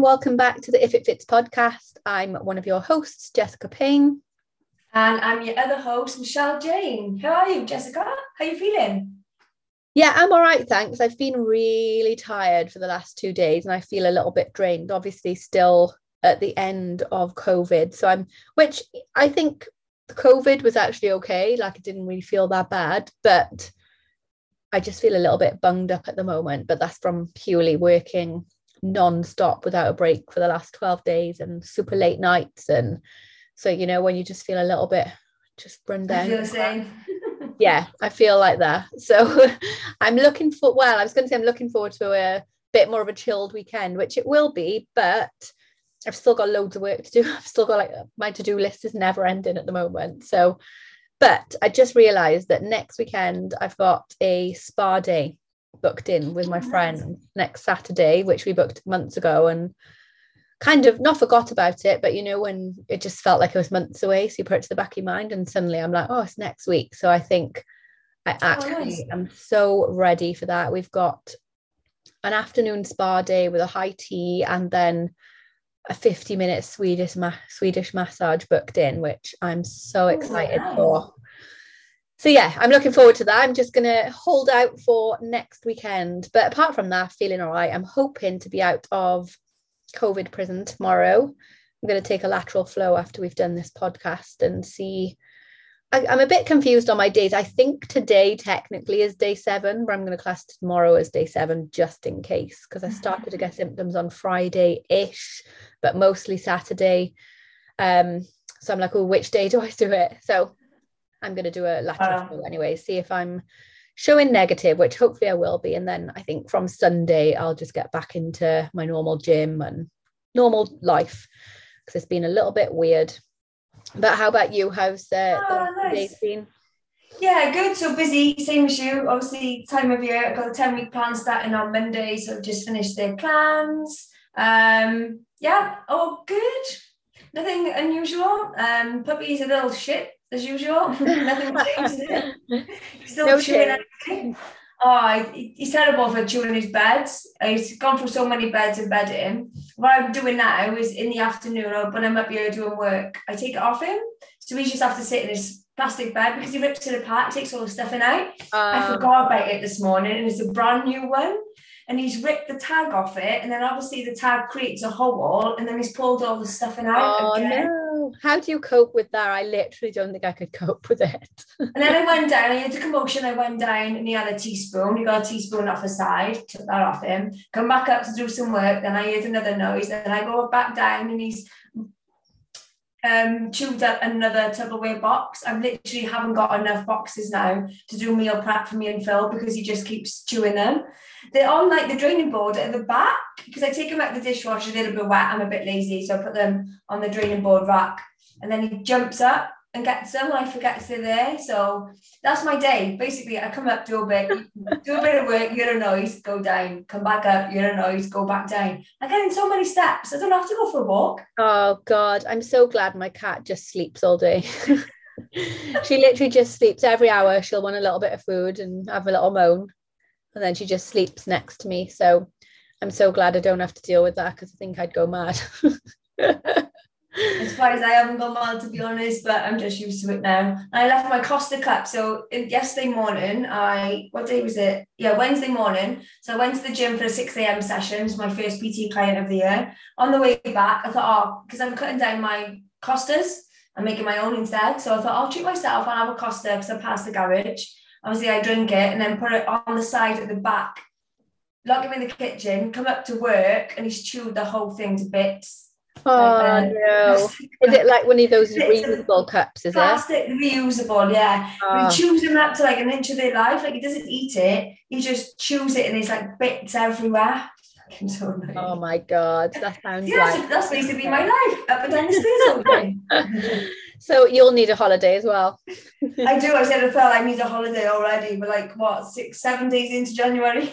everyone. Welcome back to the If It Fits podcast. I'm one of your hosts, Jessica Payne. And I'm your other host, Michelle Jane. How are you, Jessica? How are you feeling? Yeah, I'm all right, thanks. I've been really tired for the last two days and I feel a little bit drained. Obviously, still at the end of COVID. So I'm, which I think COVID was actually okay. Like it didn't really feel that bad, but I just feel a little bit bunged up at the moment. But that's from purely working non-stop without a break for the last 12 days and super late nights. And so you know when you just feel a little bit just run down. yeah i feel like that. So i'm looking for well i was going to say i'm looking forward to a bit more of a chilled weekend which it will be but i've still got loads of work to do. I've still got like my to-do list is never ending at the moment. So but i just realized that next weekend i've got a spa day booked in with my oh, friend next Saturday, which we booked months ago and kind of not forgot about it, but you know, when it just felt like it was months away. So you put it to the back of your mind and suddenly I'm like, oh, it's next week. So I think I oh, actually oh, nice. am so ready for that. We've got an afternoon spa day with a high tea and then a 50 minute Swedish ma- Swedish massage booked in, which I'm so oh, excited oh, wow. for so yeah, I'm looking forward to that. I'm just gonna hold out for next weekend. But apart from that, feeling all right. I'm hoping to be out of COVID prison tomorrow. I'm gonna take a lateral flow after we've done this podcast and see. I, am a bit confused on my days. I think today technically is day seven, but I'm going to class tomorrow as day seven just in case because I started to get symptoms on Friday ish, but mostly Saturday. Um, so I'm like, oh, which day do I do it? So I'm going to do a lateral anyway, see if I'm showing negative, which hopefully I will be. And then I think from Sunday, I'll just get back into my normal gym and normal life because it's been a little bit weird. But how about you? How's uh, oh, the nice. been? Yeah, good. So busy, same as you. Obviously, time of year. I've got a 10 week plan starting on Monday. So I've just finished their plans. Um, yeah, oh, good. Nothing unusual. Um, puppy's a little shit as usual. Nothing changed. Still no chewing anything. Oh, he's terrible for chewing his beds. He's gone through so many beds and bedding. What I'm doing now is in the afternoon when I'm up here doing work, I take it off him. So he just have to sit in his plastic bed because he rips it apart, takes all the stuffing out. Um, I forgot about it this morning and it's a brand new one. And he's ripped the tag off it, and then obviously the tag creates a hole, and then he's pulled all the stuffing out oh, again. No how do you cope with that? I literally don't think I could cope with it. and then I went down, I had a commotion, I went down and he had a teaspoon. He got a teaspoon off the side, took that off him, come back up to do some work, then I heard another noise, then I go back down and he's um, chewed up another Tupperware box. I literally haven't got enough boxes now to do meal prep for me and Phil because he just keeps chewing them. They're on like the draining board at the back because I take them out the dishwasher a little bit wet. I'm a bit lazy, so I put them on the draining board rack. And then he jumps up and gets them. I forget they're there. So that's my day. Basically, I come up, do a bit, do a bit of work, hear a noise, go down, come back up, hear a noise, go back down. I get in so many steps. I don't have to go for a walk. Oh God, I'm so glad my cat just sleeps all day. she literally just sleeps every hour. She'll want a little bit of food and have a little moan. And then she just sleeps next to me. So I'm so glad I don't have to deal with that because I think I'd go mad. as far as I haven't gone mad to be honest, but I'm just used to it now. I left my Costa Cup. So yesterday morning, I what day was it? Yeah, Wednesday morning. So I went to the gym for a 6 a.m. session. It's my first PT client of the year. On the way back, I thought, oh, because I'm cutting down my Costas, I'm making my own instead. So I thought I'll treat myself. I'll have a Costa because I passed the garage. Obviously, I drink it and then put it on the side at the back. Lock him in the kitchen, come up to work, and he's chewed the whole thing to bits Oh like, uh, no! Is it like one of those reusable cups? Is plastic it? reusable? Yeah. Oh. He chews them up to like an inch of their life. Like he doesn't eat it. He just chews it, and there's like bits everywhere. So oh my god, that sounds yeah, like... that's basically my life up and down the stairs so you'll need a holiday as well. I do. I said I felt I need a holiday already. We're like what, six, seven days into January.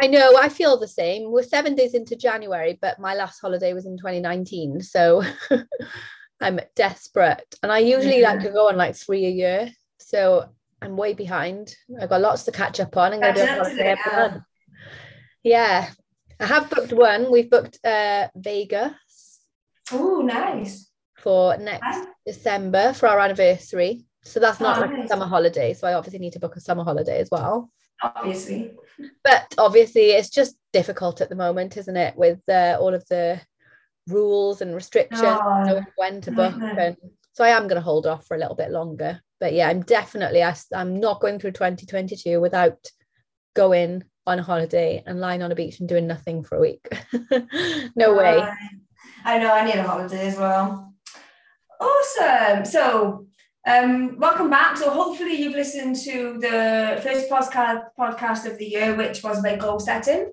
I know, I feel the same. We're seven days into January, but my last holiday was in 2019. So I'm desperate. And I usually like to go on like three a year. So I'm way behind. I've got lots to catch up on. I'm going to do a holiday every month. Yeah. I have booked one. We've booked uh, Vegas. Oh, nice. For next nice. December for our anniversary. So that's not oh, like nice. a summer holiday. So I obviously need to book a summer holiday as well. Obviously. But obviously, it's just difficult at the moment, isn't it? With uh, all of the rules and restrictions, oh, knowing when to book. And so I am going to hold off for a little bit longer. But yeah, I'm definitely, I, I'm not going through 2022 without going on a holiday and lying on a beach and doing nothing for a week. no way. I know I need a holiday as well. Awesome. So um, welcome back. So hopefully you've listened to the first podcast podcast of the year, which was about goal setting.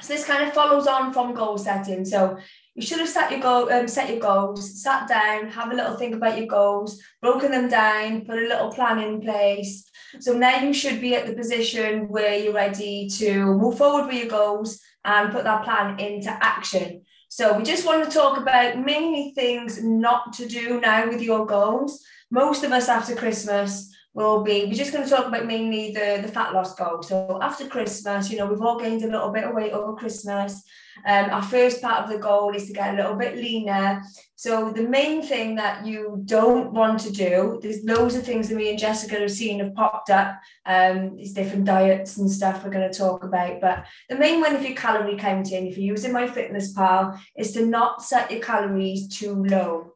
So this kind of follows on from goal setting. So you should have set your goal, um, set your goals, sat down, have a little think about your goals, broken them down, put a little plan in place. So now you should be at the position where you're ready to move forward with your goals and put that plan into action. So we just want to talk about mainly things not to do now with your goals. Most of us after Christmas will be, we're just going to talk about mainly the, the fat loss goal. So after Christmas, you know, we've all gained a little bit of weight over Christmas. Um, our first part of the goal is to get a little bit leaner. So the main thing that you don't want to do, there's loads of things that me and Jessica have seen have popped up. Um, these different diets and stuff we're going to talk about. But the main one, if you're calorie counting, if you're using MyFitnessPal, is to not set your calories too low.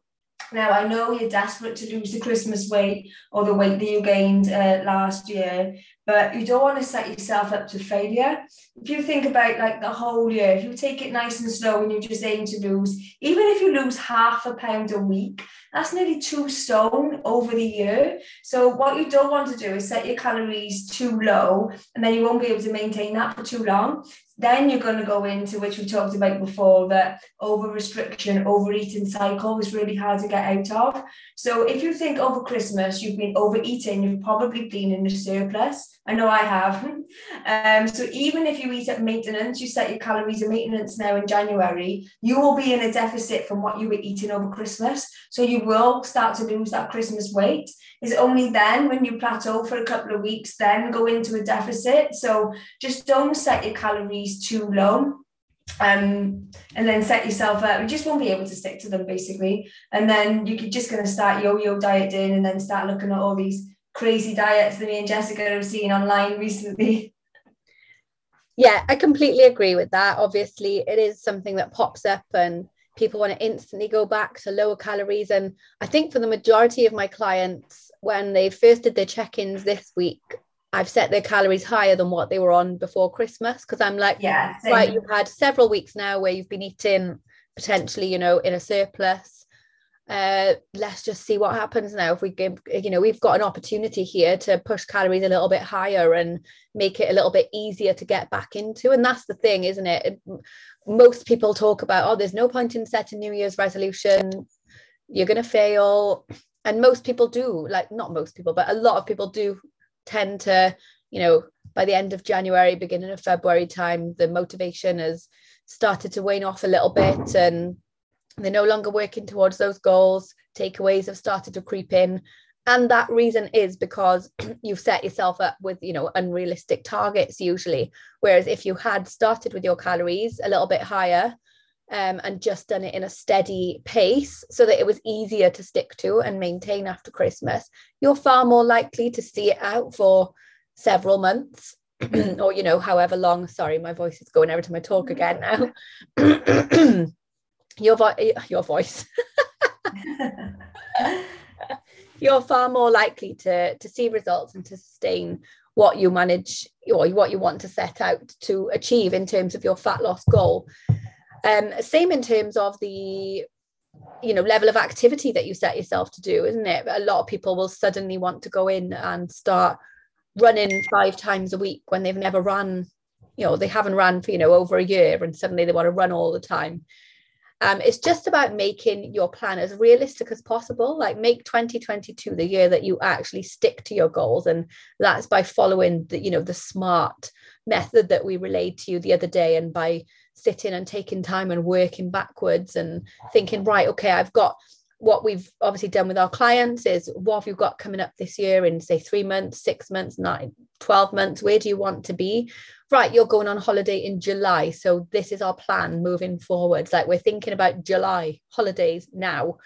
Now, I know you're desperate to lose the Christmas weight or the weight that you gained uh, last year, but you don't want to set yourself up to failure. If you think about like the whole year, if you take it nice and slow and you just aim to lose, even if you lose half a pound a week, that's nearly two stone over the year. So, what you don't want to do is set your calories too low, and then you won't be able to maintain that for too long. Then you're going to go into which we talked about before that over restriction overeating cycle is really hard to get out of. So if you think over christmas you've been overeating you've probably been in a surplus i know i have. Um, so even if you eat at maintenance you set your calories at maintenance now in january you will be in a deficit from what you were eating over christmas. So you will start to lose that christmas weight. Is only then when you plateau for a couple of weeks then go into a deficit. So just don't set your calories too low. Um, and then set yourself up. You just won't be able to stick to them basically. And then you're just going to start yo-yo dieting and then start looking at all these crazy diets that me and Jessica have seen online recently. Yeah, I completely agree with that. Obviously, it is something that pops up and people want to instantly go back to lower calories. And I think for the majority of my clients, when they first did their check-ins this week, I've set their calories higher than what they were on before Christmas because I'm like, yeah, right, you've had several weeks now where you've been eating potentially, you know, in a surplus. Uh, let's just see what happens now. If we give, you know, we've got an opportunity here to push calories a little bit higher and make it a little bit easier to get back into. And that's the thing, isn't it? most people talk about, oh, there's no point in setting New Year's resolution. You're going to fail and most people do like not most people but a lot of people do tend to you know by the end of january beginning of february time the motivation has started to wane off a little bit and they're no longer working towards those goals takeaways have started to creep in and that reason is because you've set yourself up with you know unrealistic targets usually whereas if you had started with your calories a little bit higher um, and just done it in a steady pace so that it was easier to stick to and maintain after Christmas, you're far more likely to see it out for several months or, you know, however long. Sorry, my voice is going every time I talk again now. your, vo- your voice. you're far more likely to, to see results and to sustain what you manage or what you want to set out to achieve in terms of your fat loss goal. Um, same in terms of the you know level of activity that you set yourself to do isn't it? A lot of people will suddenly want to go in and start running five times a week when they've never run you know they haven't run for you know over a year and suddenly they want to run all the time um, it's just about making your plan as realistic as possible. Like make 2022 the year that you actually stick to your goals. And that's by following the you know the smart method that we relayed to you the other day and by sitting and taking time and working backwards and thinking right okay i've got what we've obviously done with our clients is what have you got coming up this year in say three months six months nine 12 months? Where do you want to be? Right you're going on holiday in july so this is our plan moving forwards. Like we're thinking about july holidays now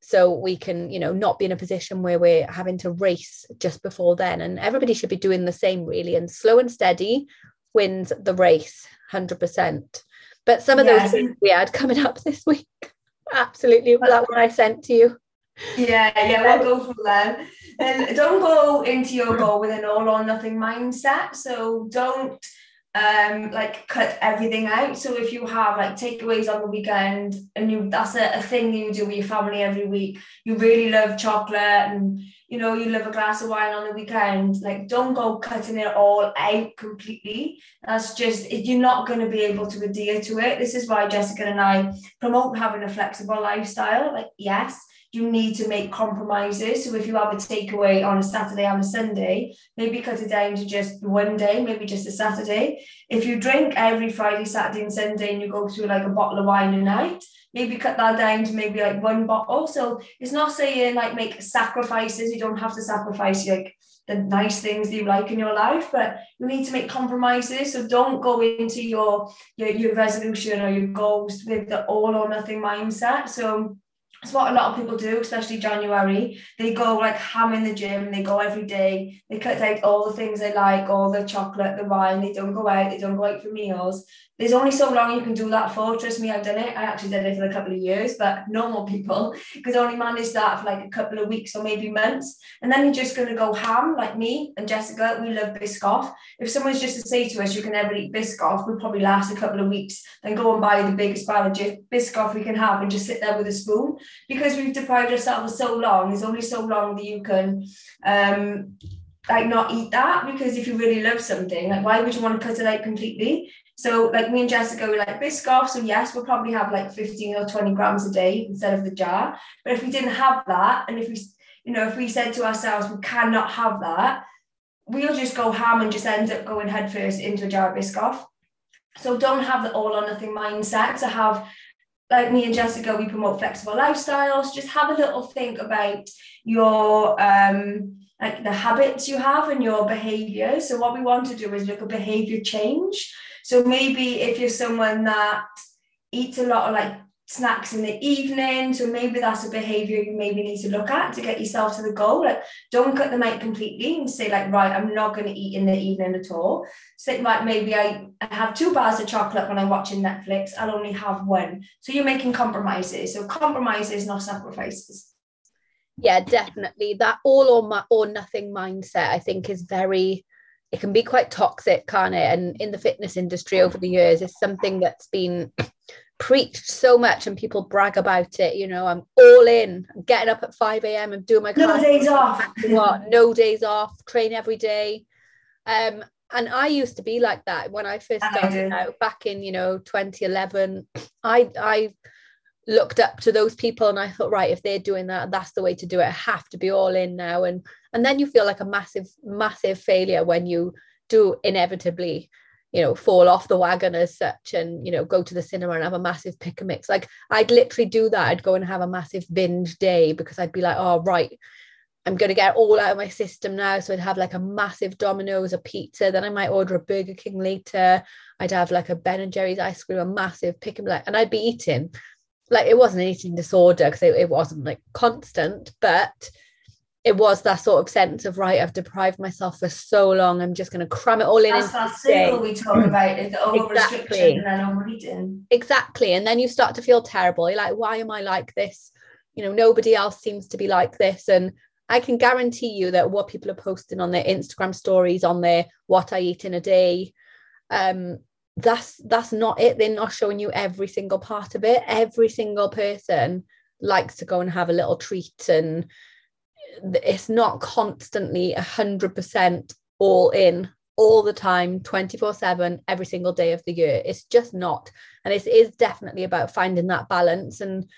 so we can you know not be in a position where we're having to race just before then. And everybody should be doing the same really and slow and steady wins the race 100% but some of those things we had coming up this week absolutely that one i sent to you. Yeah yeah we'll go from there and don't go into your goal with an all or nothing mindset so don't um like cut everything out. So if you have like takeaways on the weekend and you that's a, a thing you do with your family every week you really love chocolate and you know you love a glass of wine on the weekend like don't go cutting it all out completely. That's just you're not going to be able to adhere to it this is why jessica and i promote having a flexible lifestyle like yes you need to make compromises. So if you have a takeaway on a Saturday and a Sunday, maybe cut it down to just one day, maybe just a Saturday. If you drink every Friday, Saturday, and Sunday, and you go through like a bottle of wine a night, maybe cut that down to maybe like one bottle. So it's not saying like make sacrifices. You don't have to sacrifice like the nice things that you like in your life, but you need to make compromises. So don't go into your your, your resolution or your goals with the all or nothing mindset. So it's what a lot of people do, especially January. They go like ham in the gym, they go every day, they cut out all the things they like, all the chocolate, the wine, they don't go out, they don't go out for meals there's only so long you can do that for. Trust me, I've done it. I actually did it for a couple of years, but normal people could only manage that for like a couple of weeks or maybe months. And then you're just going to go ham, like me and Jessica. We love Biscoff. If someone's just to say to us, you can never eat Biscoff, we'll probably last a couple of weeks. Then go and buy the biggest bar of Biscoff we can have and just sit there with a spoon because we've deprived ourselves so long. There's only so long that you can. Um, like not eat that because if you really love something, like why would you want to cut it out completely? So like me and Jessica, we like Biscoff. So yes, we'll probably have like 15 or 20 grams a day instead of the jar. But if we didn't have that, and if we, you know, if we said to ourselves, we cannot have that, we'll just go ham and just end up going headfirst into a jar of Biscoff. So don't have the all or nothing mindset to have like me and Jessica, we promote flexible lifestyles. Just have a little think about your um like the habits you have and your behavior. So what we want to do is look at behavior change. So maybe if you're someone that eats a lot of like snacks in the evening, so maybe that's a behavior you maybe need to look at to get yourself to the goal. Like don't cut them out completely and say like, right, I'm not going to eat in the evening at all. Say like maybe I, have two bars of chocolate when I'm watching Netflix. I'll only have one. So you're making compromises. So compromises, not sacrifices. Yeah, definitely. That all or ma- or nothing mindset, I think, is very it can be quite toxic, can't it? And in the fitness industry over the years, it's something that's been preached so much and people brag about it. You know, I'm all in, I'm getting up at 5 a.m. and doing my no days off. What? No days off, train every day. Um, and I used to be like that when I first started out back in, you know, 2011. I I looked up to those people and I thought, right, if they're doing that, that's the way to do it. I have to be all in now. And and then you feel like a massive, massive failure when you do inevitably, you know, fall off the wagon as such and you know, go to the cinema and have a massive pick and mix. Like I'd literally do that. I'd go and have a massive binge day because I'd be like, oh right. I'm going to get all out of my system now. So I'd have like a massive Domino's, a pizza. Then I might order a Burger King later. I'd have like a Ben and Jerry's ice cream, a massive pick and mix, and I'd be eating like it wasn't an eating disorder because it, it wasn't like constant, but it was that sort of sense of right, I've deprived myself for so long. I'm just going to cram it all in. That's that cycle we talk about is the over restriction exactly. and then overeating. Exactly, and then you start to feel terrible. You're like, why am I like this? You know, nobody else seems to be like this, and I can guarantee you that what people are posting on their Instagram stories, on their what I eat in a day, um, that's that's not it they're not showing you every single part of it every single person likes to go and have a little treat and it's not constantly 100% all in all the time 24 7 every single day of the year. It's just not. And it is definitely about finding that balance. And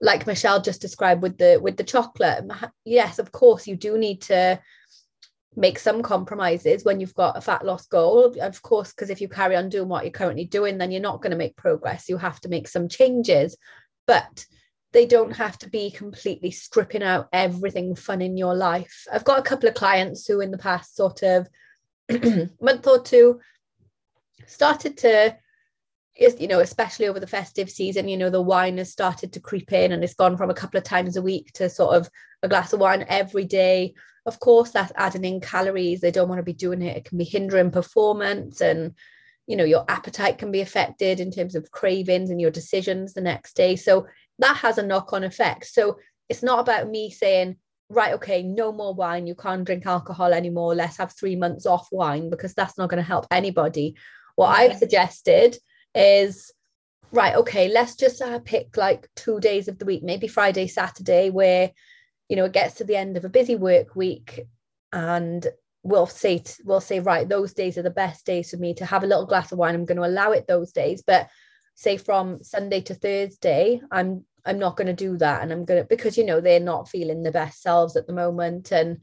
like michelle just described with the with the chocolate yes of course you do need to make some compromises when you've got a fat loss goal of course because if you carry on doing what you're currently doing then you're not going to make progress. You have to make some changes. But they don't have to be completely stripping out everything fun in your life. I've got a couple of clients who, in the past sort of month or two, started to you know especially over the festive season you know the wine has started to creep in and it's gone from a couple of times a week to sort of a glass of wine every day. Of course that's adding in calories. They don't want to be doing it. It can be hindering performance and you know your appetite can be affected in terms of cravings and your decisions the next day. So that has a knock-on effect. So it's not about me saying right okay no more wine you can't drink alcohol anymore let's have three months off wine because that's not going to help anybody. What i've suggested is right okay let's just uh, pick like two days of the week maybe friday saturday where you know it gets to the end of a busy work week and we'll say we'll say right those days are the best days for me to have a little glass of wine i'm going to allow it those days. But say from sunday to thursday i'm i'm not going to do that. And i'm going to because you know they're not feeling the best selves at the moment and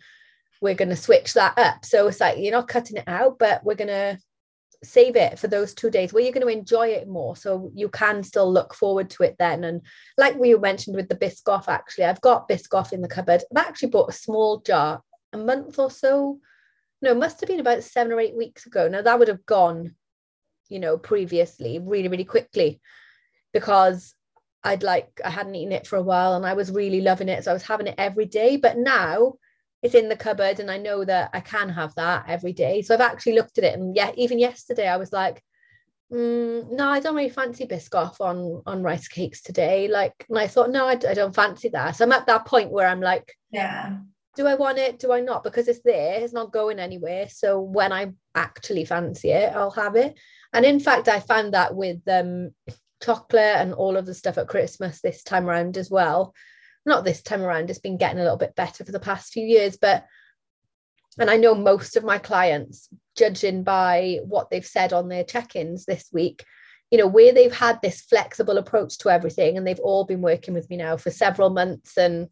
we're going to switch that up. So it's like you're not cutting it out but we're going to save it for those two days where you're going to enjoy it more. So you can still look forward to it then. And like we mentioned with the biscoff actually i've got biscoff in the cupboard. I've actually bought a small jar a month or so. No must have been about seven or eight weeks ago. Now that would have gone you know previously really really quickly because i'd like i hadn't eaten it for a while and i was really loving it so i was having it every day but now it's in the cupboard and I know that I can have that every day. So I've actually looked at it and yeah, even yesterday I was like, mm, no, I don't really fancy Biscoff on on rice cakes today. Like, and I thought, no, I, I don't fancy that. So I'm at that point where I'm like, yeah, do I want it? Do I not? Because it's there, it's not going anywhere. So when I actually fancy it, I'll have it. And in fact, I found that with um chocolate and all of the stuff at Christmas this time around as well. Not this time around, it's been getting a little bit better for the past few years, but and I know most of my clients, judging by what they've said on their check-ins this week, you know, where they've had this flexible approach to everything, and they've all been working with me now for several months and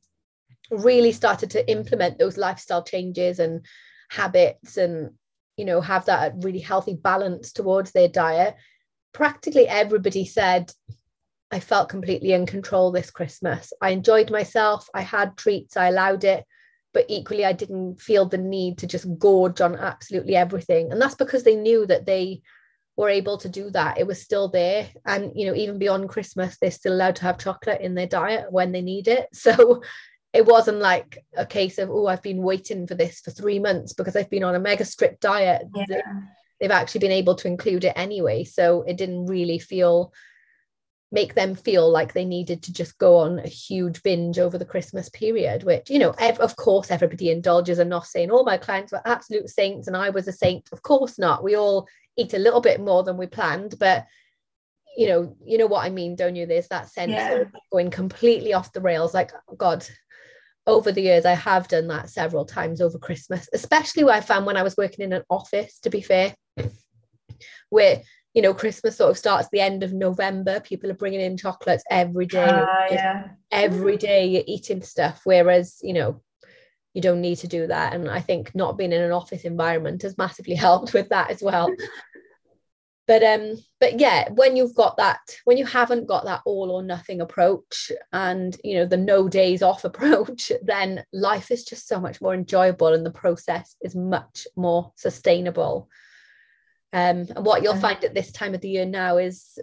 really started to implement those lifestyle changes and habits and you know have that really healthy balance towards their diet practically everybody said I felt completely in control this Christmas. I enjoyed myself. I had treats. I allowed it. But equally, I didn't feel the need to just gorge on absolutely everything. And that's because they knew that they were able to do that. It was still there. And, you know, even beyond Christmas, they're still allowed to have chocolate in their diet when they need it. So it wasn't like a case of, oh, I've been waiting for this for three months because I've been on a mega strict diet. Yeah. They've actually been able to include it anyway. So it didn't really feel make them feel like they needed to just go on a huge binge over the Christmas period, which, you know, ev- of course, everybody indulges. I'm not saying all my clients were absolute saints and I was a saint. Of course not. We all eat a little bit more than we planned, but you know, you know what I mean, don't you? There's that sense yeah. of going completely off the rails. Like, oh God, over the years, I have done that several times over Christmas, especially where I found when I was working in an office, to be fair, where you know, Christmas sort of starts the end of November. People are bringing in chocolates every day. Uh, yeah. Every day you're eating stuff. Whereas, you know, you don't need to do that. And I think not being in an office environment has massively helped with that as well. But um, but yeah, when you've got that, when you haven't got that all or nothing approach and you know the no days off approach, then life is just so much more enjoyable and the process is much more sustainable. Um, and what you'll find at this time of the year now is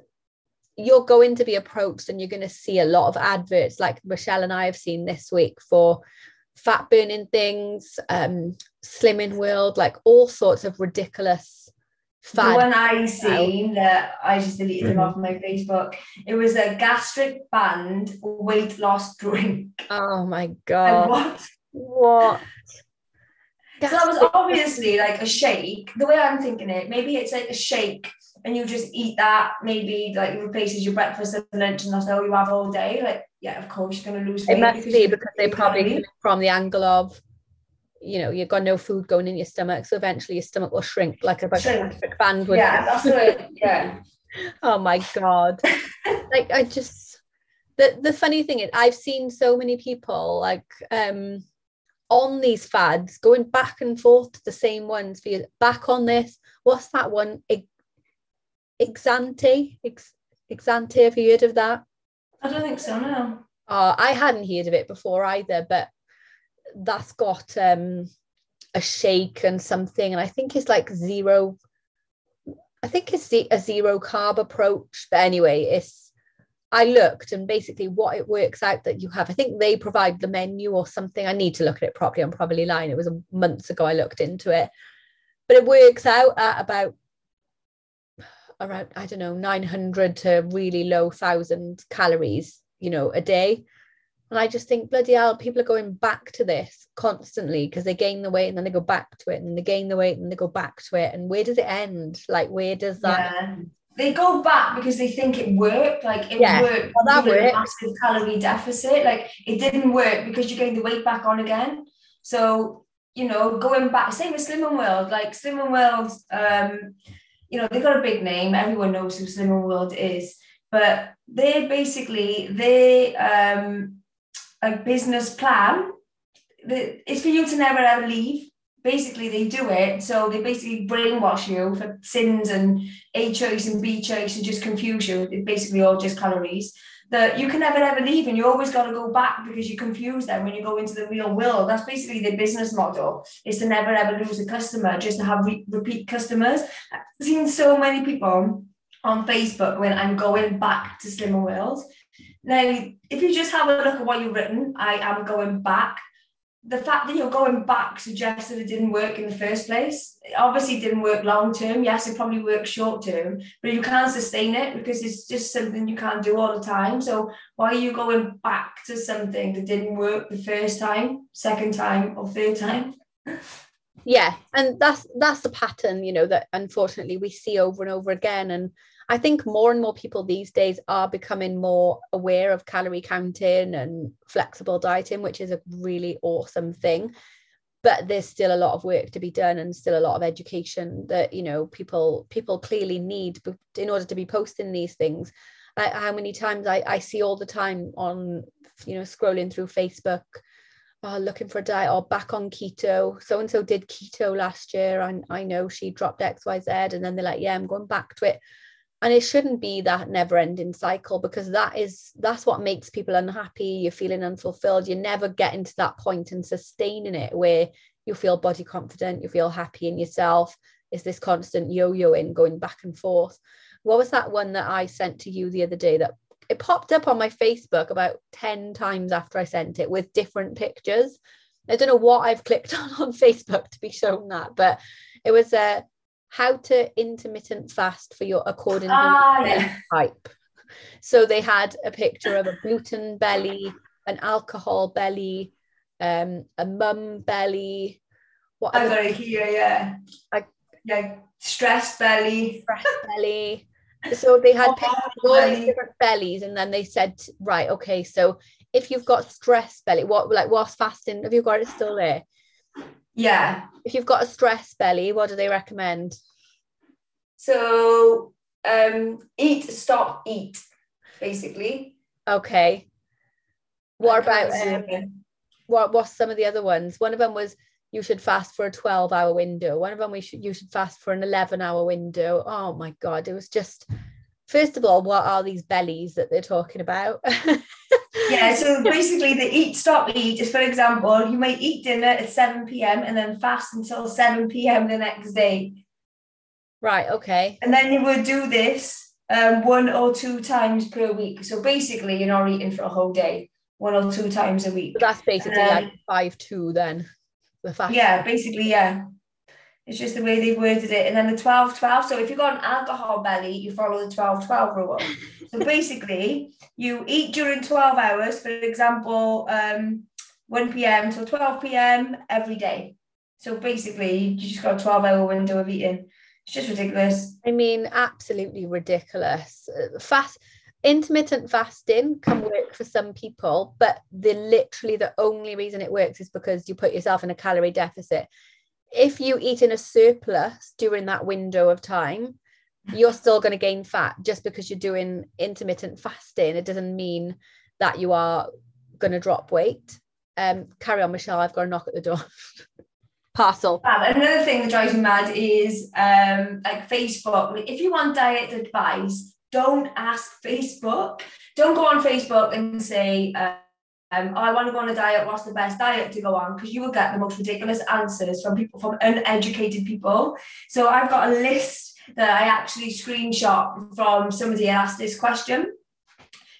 you're going to be approached and you're going to see a lot of adverts like Michelle and I have seen this week for fat burning things, um, slimming world, like all sorts of ridiculous fad. The one I seen that I just deleted them off mm-hmm. my Facebook. It was a gastric band weight loss drink. Oh my god! what? What? So that was obviously like a shake. The way I'm thinking it, maybe it's like a shake and you just eat that, maybe like replaces your breakfast and lunch and that's all you have all day. Like, yeah, of course you're gonna lose weight. It must be because they probably from the angle of you know, you've got no food going in your stomach, so eventually your stomach will shrink like a band would. Yeah, that's yeah. oh my god. like I just the the funny thing is I've seen so many people like um on these fads, going back and forth to the same ones for you. Back on this, what's that one? Exante, Ex- Exante. Have you heard of that? I don't think so. No. Oh, I hadn't heard of it before either, but that's got um a shake and something, and I think it's like zero. I think it's a zero carb approach, but anyway, it's. I looked and basically what it works out that you have. I think they provide the menu or something. I need to look at it properly. I'm probably lying. It was months ago I looked into it, but it works out at about around I don't know 900 to really low thousand calories, you know, a day. And I just think, bloody hell, people are going back to this constantly because they gain the weight and then they go back to it and they gain the weight and they go back to it. And where does it end? Like, where does that? Yeah. They go back because they think it worked. Like it Yeah, worked. well, that worked. Massive calorie deficit. Like it didn't work because you gained the weight back on again. So you know, going back, same with Slimming World. Like Slimming World, um, you know, they've got a big name. Everyone knows who Slimming World is. But they basically they um a business plan it's for you to never ever leave. Basically, they do it so they basically brainwash you for syns and A choice and B choice and just confuse you. It's basically all just calories. That you can never ever leave and you always got to go back because you confuse them when you go into the real world. That's basically their business model is to never ever lose a customer, just to have re- repeat customers. I've seen so many people on Facebook when I'm going back to Slimming World. Now, if you just have a look at what you've written, I am going back. The fact that you're going back suggests that it didn't work in the first place. It obviously didn't work long term. Yes, it probably worked short term, but you can't sustain it because it's just something you can't do all the time. So why are you going back to something that didn't work the first time, second time, or third time? yeah and that's that's the pattern you know that unfortunately we see over and over again and i think more and more people these days are becoming more aware of calorie counting and flexible dieting which is a really awesome thing but there's still a lot of work to be done and still a lot of education that you know people people clearly need in order to be posting these things like how many times I, I see all the time on you know scrolling through facebook oh, looking for a diet or back on keto. So and so did keto last year, and I know she dropped X, Y, Z, and then they're like, yeah, I'm going back to it. And it shouldn't be that never-ending cycle because that is that's what makes people unhappy. You're feeling unfulfilled. You're never getting to that point and sustaining it where you feel body confident, you feel happy in yourself. Is this constant yo-yoing going back and forth? What was that one that I sent to you the other day that it popped up on my Facebook about 10 times after I sent it with different pictures. I don't know what I've clicked on on Facebook to be shown that, but it was a how to intermittent fast for your according to Ah, yeah. type. So they had a picture of a gluten belly, an alcohol belly, um, a mum belly. What I got it here, yeah. Yeah, stress belly. breast belly. So they had pictures of all these different bellies, and then they said, right, okay, so if you've got stress belly, what like what's fasting? Have you got it still there? Yeah. If you've got a stress belly, what do they recommend? So um eat, stop, eat, basically. Okay. What about um, what what's some of the other ones? One of them was you should fast for a 12 hour window. One of them we should you should fast for an 11 hour window. Oh my god, it was just first of all, what are these bellies that they're talking about? Yeah, so basically the eat, stop, eat is for example, you might eat dinner at 7 p.m. and then fast until 7 p.m. the next day. right, okay. And then you would do this um, one or two times per week. So basically, you're not eating for a whole day, one or two times a week. So that's basically Um, like five two then. The fast. Yeah, basically, yeah. It's just the way they've worded it. And then the 12 12. So if you've got an alcohol belly, you follow the 12 12 rule. so basically, you eat during 12 hours, for example, um, 1 p.m. till 12 p.m. every day. So basically, you just got a 12 hour window of eating. It's just ridiculous. I mean, absolutely ridiculous. Fast intermittent fasting can work for some people, but the literally the only reason it works is because you put yourself in a calorie deficit. If you eat in a surplus during that window of time, you're still going to gain fat just because you're doing intermittent fasting. It doesn't mean that you are going to drop weight. Um, carry on, Michelle. I've got a knock at the door. Parcel. Another thing that drives me mad is um, like Facebook. If you want diet advice, don't ask Facebook. Don't go on Facebook and say, uh, um, I want to go on a diet. What's the best diet to go on? Because you will get the most ridiculous answers from people, from uneducated people. So I've got a list that I actually screenshot from somebody asked this question.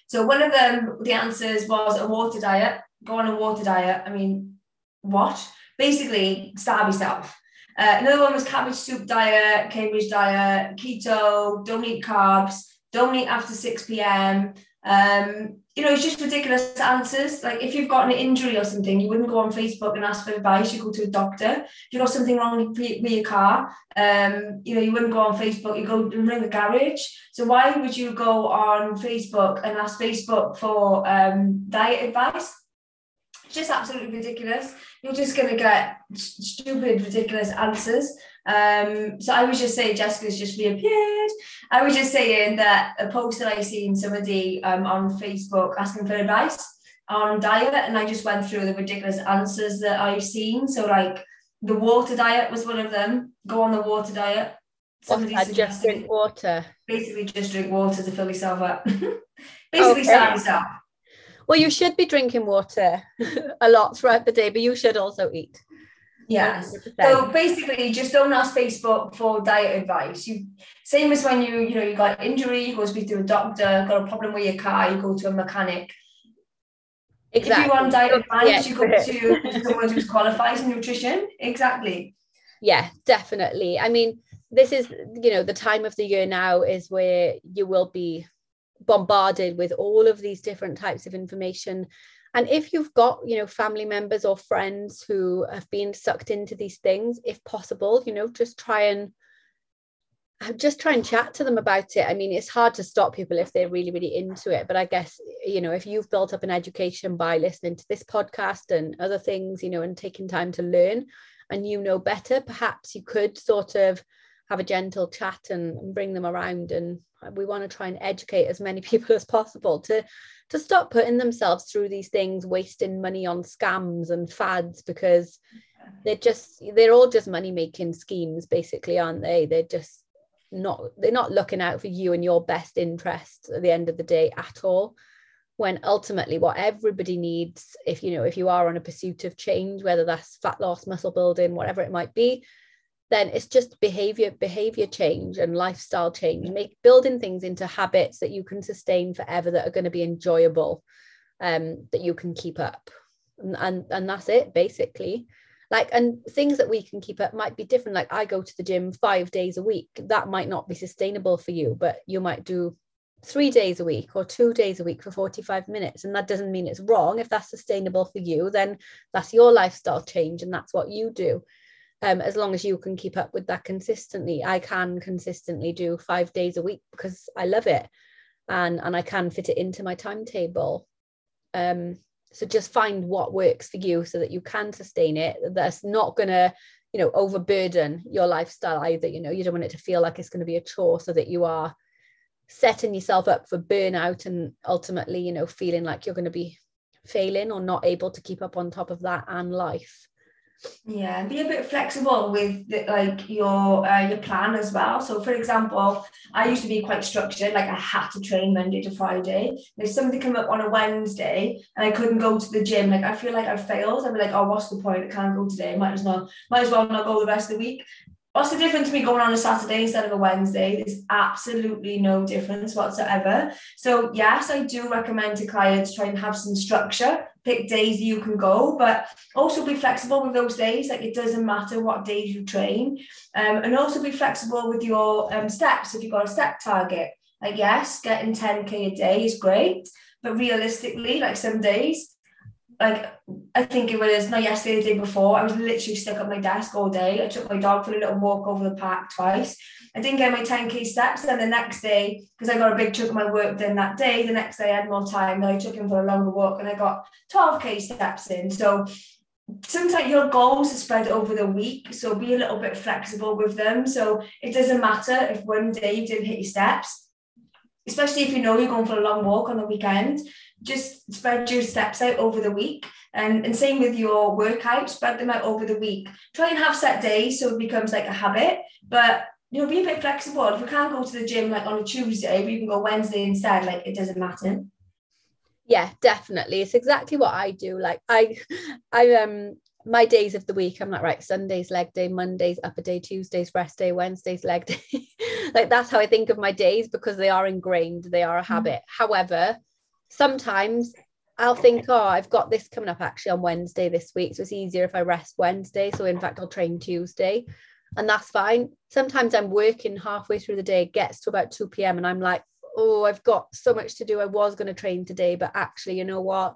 So one of them, the answers was a water diet. Go on a water diet. I mean, what? Basically, starve yourself. Uh, another one was cabbage soup diet, Cambridge diet, keto, don't eat carbs, don't eat after 6 p.m. Um, you know, it's just ridiculous answers. Like if you've got an injury or something, you wouldn't go on Facebook and ask for advice. You go to a doctor. If you've got something wrong with your car, um, you know, you wouldn't go on Facebook. You go ring the garage. So why would you go on Facebook and ask Facebook for um, diet advice? It's just absolutely ridiculous. You're just going to get stupid, ridiculous answers. Um, so I was just saying, Jessica's just reappeared. I was just saying that a post that I seen somebody um, on Facebook asking for advice on diet, and I just went through the ridiculous answers that I've seen. So like the water diet was one of them. Go on the water diet. Somebody What's just drink water. Basically, just drink water to fill yourself up. basically, okay. starve yourself. Well, you should be drinking water a lot throughout the day, but you should also eat. Yes. 100%. So basically, just don't ask Facebook for diet advice. You same as when you you know you got injury, you go speak to a doctor. Got a problem with your car, you go to a mechanic. Exactly. If you want diet advice, you go to someone who's qualified in nutrition. Exactly. Yeah, definitely. I mean, this is you know the time of the year now is where you will be bombarded with all of these different types of information and if you've got you know family members or friends who have been sucked into these things if possible you know just try and uh, just try and chat to them about it. I mean it's hard to stop people if they're really really into it but i guess you know if you've built up an education by listening to this podcast and other things you know and taking time to learn and you know better perhaps you could sort of have a gentle chat and, bring them around. And we want to try and educate as many people as possible to to stop putting themselves through these things wasting money on scams and fads because they're just they're all just money making schemes basically aren't they? They're just not they're not looking out for you and your best interests at the end of the day at all. When ultimately what everybody needs if you know if you are on a pursuit of change whether that's fat loss muscle building whatever it might be then it's just behavior behavior change and lifestyle change. Make building things into habits that you can sustain forever that are going to be enjoyable um that you can keep up. And, and and that's it basically. Like and things that we can keep up might be different. Like i go to the gym five days a week. That might not be sustainable for you but you might do three days a week or two days a week for 45 minutes. And that doesn't mean it's wrong. If that's sustainable for you then that's your lifestyle change and that's what you do um, as long as you can keep up with that consistently. I can consistently do five days a week because I love it and, and I can fit it into my timetable. Um, so just find what works for you so that you can sustain it. That's not going to, you know, overburden your lifestyle either. You know, you don't want it to feel like it's going to be a chore so that you are setting yourself up for burnout and ultimately, you know, feeling like you're going to be failing or not able to keep up on top of that and life yeah be a bit flexible with the, like your uh, your plan as well. So for example i used to be quite structured like i had to train monday to friday. If something come up on a wednesday and i couldn't go to the gym like i feel like i failed. I'd be like oh what's the point? I can't go today. Might as well might as well not go the rest of the week. What's the difference to me going on a Saturday instead of a Wednesday? There's absolutely no difference whatsoever. So, yes, I do recommend to clients try and have some structure, pick days you can go, but also be flexible with those days. Like, it doesn't matter what days you train. Um, and also be flexible with your um, steps if you've got a step target. Like, yes, getting 10K a day is great, but realistically, like some days, like I think it was not yesterday, the day before. I was literally stuck at my desk all day. I took my dog for a little walk over the park twice. I didn't get my 10k steps. Then the next day, because I got a big chunk of my work done that day, the next day I had more time. Then I took him for a longer walk and I got 12k steps in. So sometimes your goals are spread over the week. So be a little bit flexible with them. So it doesn't matter if one day you didn't hit your steps especially if you know you're going for a long walk on the weekend, just spread your steps out over the week. And, and same with your workouts, spread them out over the week. Try and have set days so it becomes like a habit, but you know, be a bit flexible. If we can't go to the gym like on a Tuesday, we can go Wednesday instead. Like it doesn't matter. Yeah, definitely. It's exactly what I do. Like I, I um, my days of the week, I'm like right. Sundays leg day, Mondays upper day, Tuesdays rest day, Wednesdays leg day. like that's how I think of my days because they are ingrained. They are a mm-hmm. habit. Mm-hmm. However, sometimes I'll think, oh, I've got this coming up actually on Wednesday this week. So it's easier if I rest Wednesday. So in fact, I'll train Tuesday and that's fine. Sometimes I'm working halfway through the day, gets to about 2 p.m. and I'm like, oh, I've got so much to do. I was going to train today, but actually, you know what?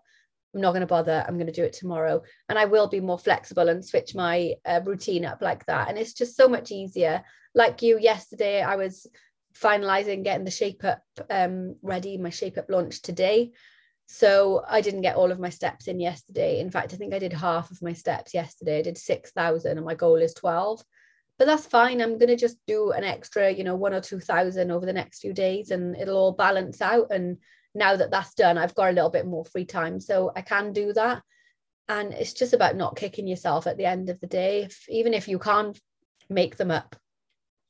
I'm not going to bother. I'm going to do it tomorrow. And I will be more flexible and switch my uh, routine up like that. And it's just so much easier. Like you yesterday, I was finalizing getting the shape up um, ready, my shape up launch today. So I didn't get all of my steps in yesterday. In fact, I think I did half of my steps yesterday. I did 6,000 and my goal is 12. But that's fine. I'm going to just do an extra, you know, one or 2,000 over the next few days and it'll all balance out. And now that that's done, I've got a little bit more free time. So I can do that. And it's just about not kicking yourself at the end of the day. If, even if you can't make them up,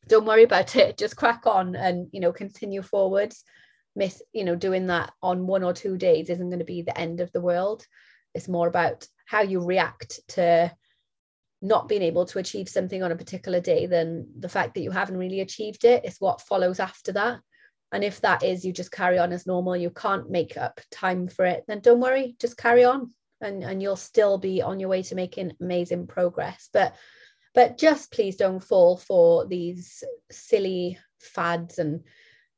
don't worry about it. Just crack on and, you know, continue forwards miss you know doing that on one or two days isn't going to be the end of the world it's more about how you react to not being able to achieve something on a particular day than the fact that you haven't really achieved it is what follows after that. And if that is you just carry on as normal you can't make up time for it then don't worry just carry on. And and you'll still be on your way to making amazing progress. But but just please don't fall for these silly fads and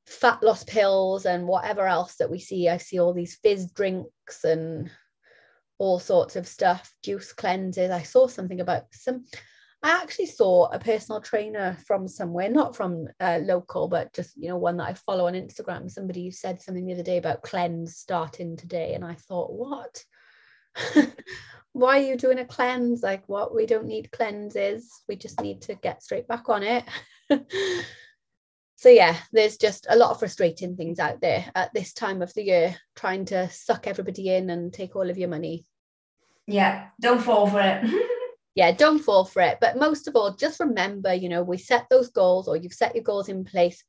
fat loss pills and whatever else that we see. I see all these fizz drinks and all sorts of stuff, juice cleanses. I saw something about some. I actually saw a personal trainer from somewhere, not from uh, local, but just you know one that I follow on Instagram. Somebody said something the other day about cleanse starting today, and I thought, what? Why are you doing a cleanse? Like, what? We don't need cleanses. We just need to get straight back on it. so yeah there's just a lot of frustrating things out there at this time of the year trying to suck everybody in and take all of your money. Yeah don't fall for it. Yeah don't fall for it. But most of all just remember you know we set those goals or you've set your goals in place.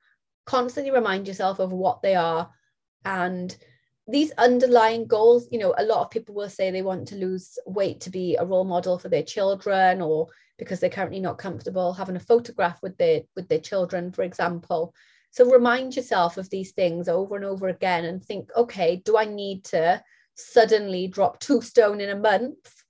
Constantly remind yourself of what they are. And these underlying goals you know a lot of people will say they want to lose weight to be a role model for their children or because they're currently not comfortable having a photograph with their with their children for example so remind yourself of these things over and over again and think okay do i need to suddenly drop two stone in a month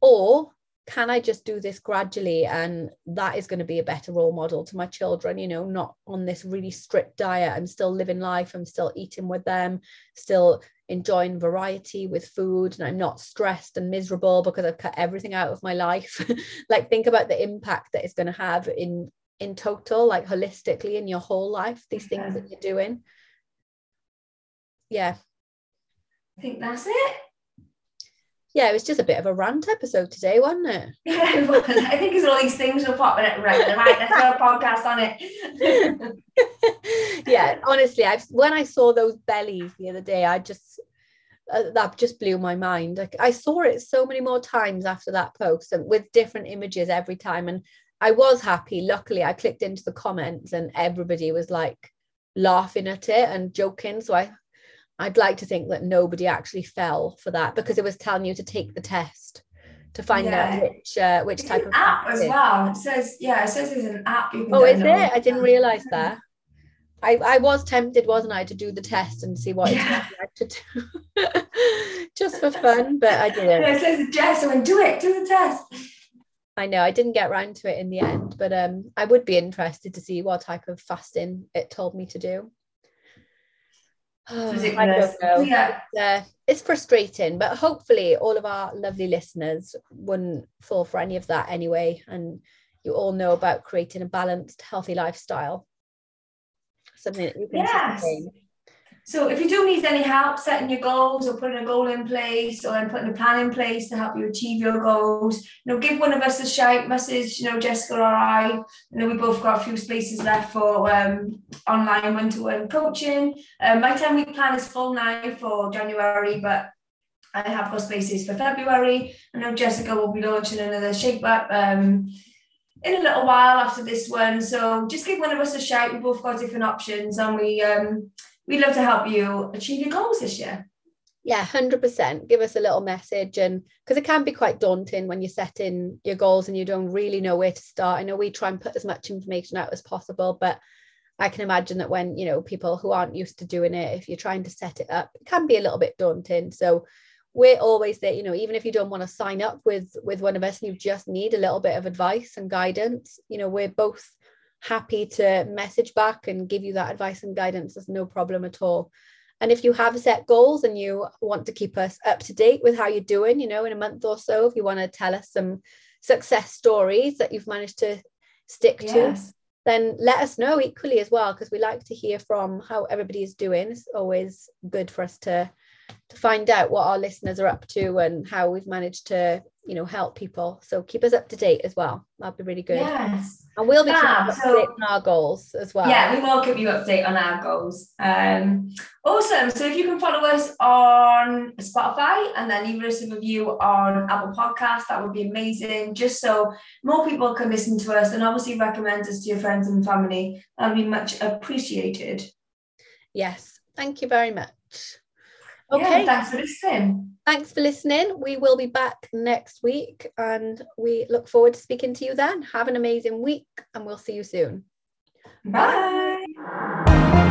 or can I just do this gradually? And that is going to be a better role model to my children, you know, not on this really strict diet. I'm still living life, I'm still eating with them, still enjoying variety with food, and I'm not stressed and miserable because I've cut everything out of my life. like, think about the impact that it's going to have in in total, like holistically in your whole life, these things that you're doing. Yeah. I think that's it yeah, it was just a bit of a rant episode today, wasn't it? Yeah, I think it's all these things will pop in it right. Right, let's do a podcast on it. yeah, honestly, I when I saw those bellies the other day, I just uh, that just blew my mind. Like I saw it so many more times after that post, and with different images every time, and I was happy. Luckily, I clicked into the comments, and everybody was like laughing at it and joking. So I I'd like to think that nobody actually fell for that because it was telling you to take the test to find yeah. out which uh, which it's type of app as well. It says yeah, it says there's an app. oh, is it? I didn't realize that. I, I was tempted, wasn't I, to do the test and see what yeah. to do, just for fun, but I didn't. Yeah, it says Jess, I went do it, do the test. I know I didn't get round to it in the end, but um, I would be interested to see what type of fasting it told me to do. Oh, I don't know. Yeah. Uh, it's frustrating, but hopefully all of our lovely listeners wouldn't fall for any of that anyway. And you all know about creating a balanced, healthy lifestyle. Something that you can yes. sustain. So if you do need any help setting your goals or putting a goal in place or then putting a plan in place to help you achieve your goals, you know, give one of us a shout, message, you know, Jessica or I. You know, we both got a few spaces left for um, online one-to-one coaching. Um, my 10-week plan is full now for January, but I have got spaces for February. I know Jessica will be launching another shape up um, in a little while after this one. So just give one of us a shout. We both got different options, and we um, we'd love to help you achieve your goals this year. Yeah, 100%. Give us a little message. And because it can be quite daunting when you're setting your goals and you don't really know where to start. I know we try and put as much information out as possible, but I can imagine that when, you know, people who aren't used to doing it, if you're trying to set it up, it can be a little bit daunting. So we're always there, you know, even if you don't want to sign up with with one of us and you just need a little bit of advice and guidance, you know, we're both happy to message back and give you that advice and guidance. There's no problem at all. And if you have set goals and you want to keep us up to date with how you're doing, you know, in a month or so, if you want to tell us some success stories that you've managed to stick yes. to, then let us know equally as well, because we like to hear from how everybody is doing. It's always good for us to to find out what our listeners are up to and how we've managed to you know help people. So keep us up to date as well. That'd be really good. Yes. And we'll be keeping so, on our goals as well. Yeah we will keep you update on our goals. Um awesome. So if you can follow us on spotify and then leave us a review on apple podcast that would be amazing just so more people can listen to us and obviously recommend us to your friends and family. That'd be much appreciated. Yes. Thank you very much Okay. Yeah, thanks for listening. Thanks for listening. We will be back next week and we look forward to speaking to you then. Have an amazing week and we'll see you soon. Bye. Bye.